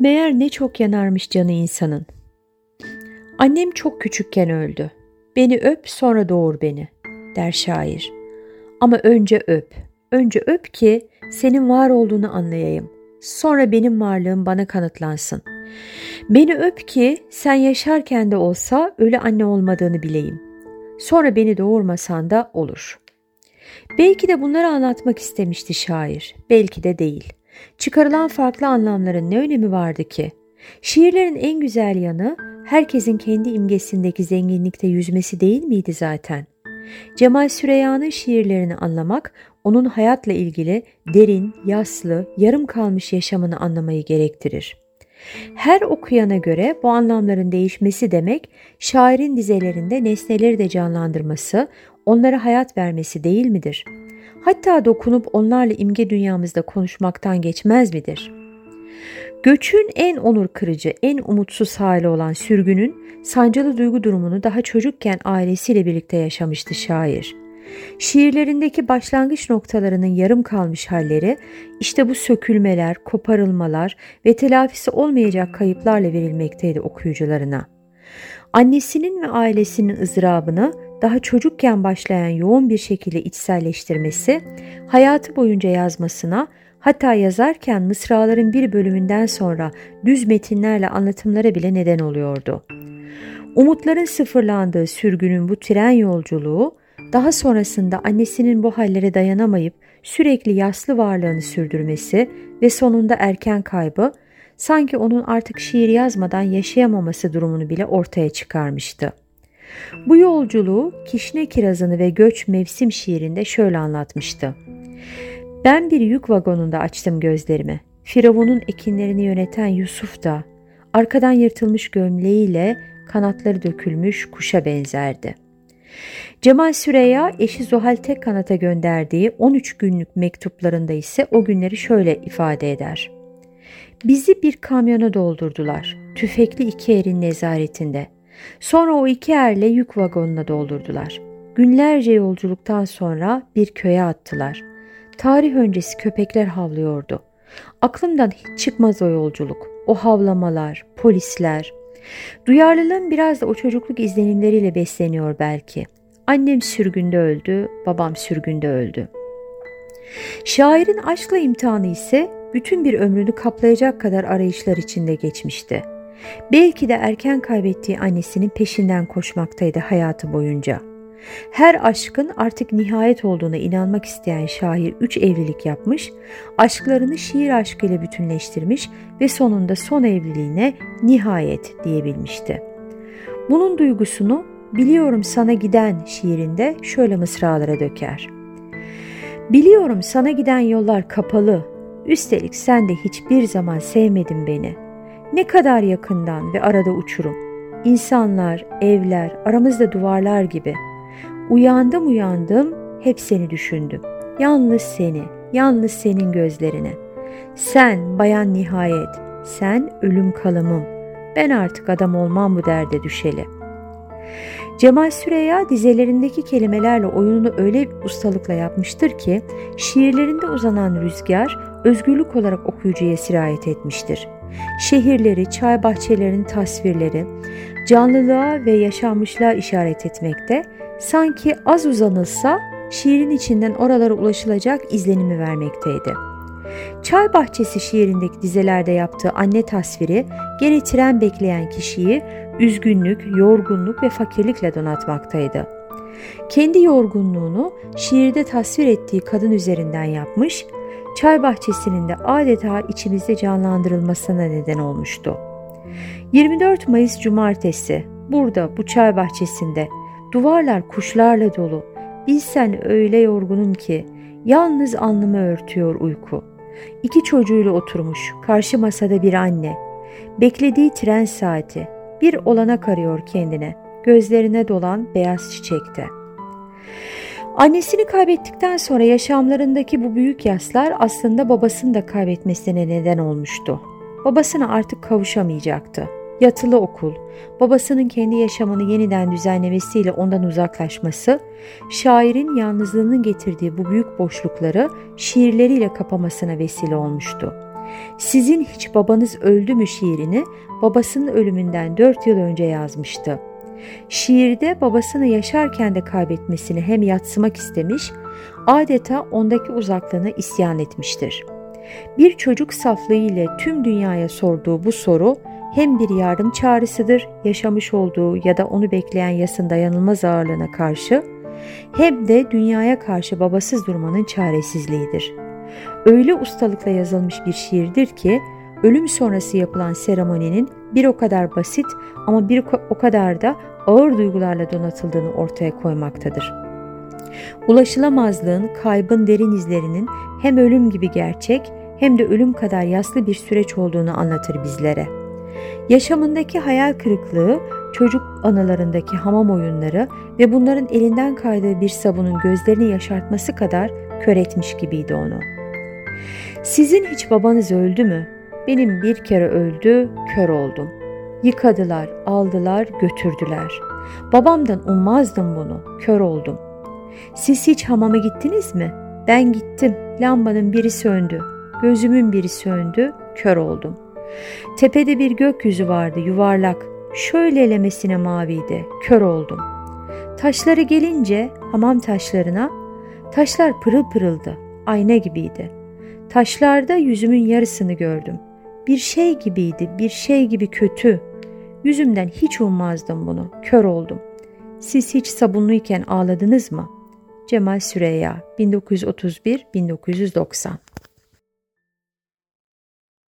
Meğer ne çok yanarmış canı insanın. Annem çok küçükken öldü. Beni öp sonra doğur beni, der şair. Ama önce öp, önce öp ki senin var olduğunu anlayayım. Sonra benim varlığım bana kanıtlansın. Beni öp ki sen yaşarken de olsa ölü anne olmadığını bileyim. Sonra beni doğurmasan da olur. Belki de bunları anlatmak istemişti şair, belki de değil. Çıkarılan farklı anlamların ne önemi vardı ki? Şiirlerin en güzel yanı herkesin kendi imgesindeki zenginlikte yüzmesi değil miydi zaten? Cemal Süreyya'nın şiirlerini anlamak, onun hayatla ilgili derin, yaslı, yarım kalmış yaşamını anlamayı gerektirir. Her okuyana göre bu anlamların değişmesi demek, şairin dizelerinde nesneleri de canlandırması, onlara hayat vermesi değil midir? Hatta dokunup onlarla imge dünyamızda konuşmaktan geçmez midir? Göçün en onur kırıcı, en umutsuz hali olan sürgünün sancılı duygu durumunu daha çocukken ailesiyle birlikte yaşamıştı şair. Şiirlerindeki başlangıç noktalarının yarım kalmış halleri işte bu sökülmeler, koparılmalar ve telafisi olmayacak kayıplarla verilmekteydi okuyucularına. Annesinin ve ailesinin ızdırabını daha çocukken başlayan yoğun bir şekilde içselleştirmesi, hayatı boyunca yazmasına, hatta yazarken mısraların bir bölümünden sonra düz metinlerle anlatımlara bile neden oluyordu. Umutların sıfırlandığı sürgünün bu tren yolculuğu, daha sonrasında annesinin bu hallere dayanamayıp sürekli yaslı varlığını sürdürmesi ve sonunda erken kaybı, sanki onun artık şiir yazmadan yaşayamaması durumunu bile ortaya çıkarmıştı. Bu yolculuğu Kişne Kirazını ve Göç Mevsim şiirinde şöyle anlatmıştı. Ben bir yük vagonunda açtım gözlerimi. Firavun'un ekinlerini yöneten Yusuf da arkadan yırtılmış gömleğiyle kanatları dökülmüş kuşa benzerdi. Cemal Süreyya eşi Zuhal tek kanata gönderdiği 13 günlük mektuplarında ise o günleri şöyle ifade eder. Bizi bir kamyona doldurdular. Tüfekli iki erin nezaretinde. Sonra o iki erle yük vagonuna doldurdular. Günlerce yolculuktan sonra bir köye attılar. Tarih öncesi köpekler havlıyordu. Aklımdan hiç çıkmaz o yolculuk. O havlamalar, polisler. Duyarlılığım biraz da o çocukluk izlenimleriyle besleniyor belki. Annem sürgünde öldü, babam sürgünde öldü. Şairin aşkla imtihanı ise bütün bir ömrünü kaplayacak kadar arayışlar içinde geçmişti. Belki de erken kaybettiği annesinin peşinden koşmaktaydı hayatı boyunca. Her aşkın artık nihayet olduğuna inanmak isteyen şair üç evlilik yapmış, aşklarını şiir aşkıyla bütünleştirmiş ve sonunda son evliliğine nihayet diyebilmişti. Bunun duygusunu Biliyorum sana giden şiirinde şöyle mısralara döker. Biliyorum sana giden yollar kapalı, üstelik sen de hiçbir zaman sevmedin beni. Ne kadar yakından ve arada uçurum. İnsanlar, evler, aramızda duvarlar gibi. Uyandım uyandım, hep seni düşündüm. Yalnız seni, yalnız senin gözlerine. Sen bayan nihayet, sen ölüm kalımım. Ben artık adam olmam bu derde düşeli. Cemal Süreya dizelerindeki kelimelerle oyununu öyle ustalıkla yapmıştır ki şiirlerinde uzanan rüzgar özgürlük olarak okuyucuya sirayet etmiştir. Şehirleri, çay bahçelerinin tasvirleri, canlılığa ve yaşanmışlığa işaret etmekte, sanki az uzanılsa şiirin içinden oralara ulaşılacak izlenimi vermekteydi. Çay Bahçesi şiirindeki dizelerde yaptığı anne tasviri gene tren bekleyen kişiyi üzgünlük, yorgunluk ve fakirlikle donatmaktaydı. Kendi yorgunluğunu şiirde tasvir ettiği kadın üzerinden yapmış, çay bahçesinin de adeta içimizde canlandırılmasına neden olmuştu. 24 Mayıs Cumartesi burada bu çay bahçesinde duvarlar kuşlarla dolu. Bilsen öyle yorgunum ki yalnız alnımı örtüyor uyku. İki çocuğuyla oturmuş karşı masada bir anne. Beklediği tren saati bir olanak arıyor kendine. Gözlerine dolan beyaz çiçekte. Annesini kaybettikten sonra yaşamlarındaki bu büyük yaslar aslında babasını da kaybetmesine neden olmuştu. Babasına artık kavuşamayacaktı. Yatılı okul, babasının kendi yaşamını yeniden düzenlemesiyle ondan uzaklaşması, şairin yalnızlığının getirdiği bu büyük boşlukları şiirleriyle kapamasına vesile olmuştu. Sizin hiç babanız öldü mü şiirini babasının ölümünden 4 yıl önce yazmıştı. Şiirde babasını yaşarken de kaybetmesini hem yatsımak istemiş, adeta ondaki uzaklığına isyan etmiştir. Bir çocuk saflığı ile tüm dünyaya sorduğu bu soru hem bir yardım çağrısıdır yaşamış olduğu ya da onu bekleyen yasın dayanılmaz ağırlığına karşı hem de dünyaya karşı babasız durmanın çaresizliğidir. Öyle ustalıkla yazılmış bir şiirdir ki ölüm sonrası yapılan seremoninin bir o kadar basit ama bir o kadar da ağır duygularla donatıldığını ortaya koymaktadır. Ulaşılamazlığın, kaybın derin izlerinin hem ölüm gibi gerçek hem de ölüm kadar yaslı bir süreç olduğunu anlatır bizlere. Yaşamındaki hayal kırıklığı, çocuk anılarındaki hamam oyunları ve bunların elinden kaydığı bir sabunun gözlerini yaşartması kadar kör etmiş gibiydi onu. Sizin hiç babanız öldü mü? Benim bir kere öldü, kör oldum. Yıkadılar, aldılar, götürdüler. Babamdan ummazdım bunu, kör oldum. Siz hiç hamama gittiniz mi? Ben gittim, lambanın biri söndü. Gözümün biri söndü, kör oldum. Tepede bir gökyüzü vardı, yuvarlak. Şöyle elemesine maviydi, kör oldum. Taşları gelince hamam taşlarına, taşlar pırıl pırıldı, ayna gibiydi. Taşlarda yüzümün yarısını gördüm. Bir şey gibiydi, bir şey gibi kötü. Yüzümden hiç ummazdım bunu, kör oldum. Siz hiç sabunluyken ağladınız mı? Cemal Süreyya 1931-1990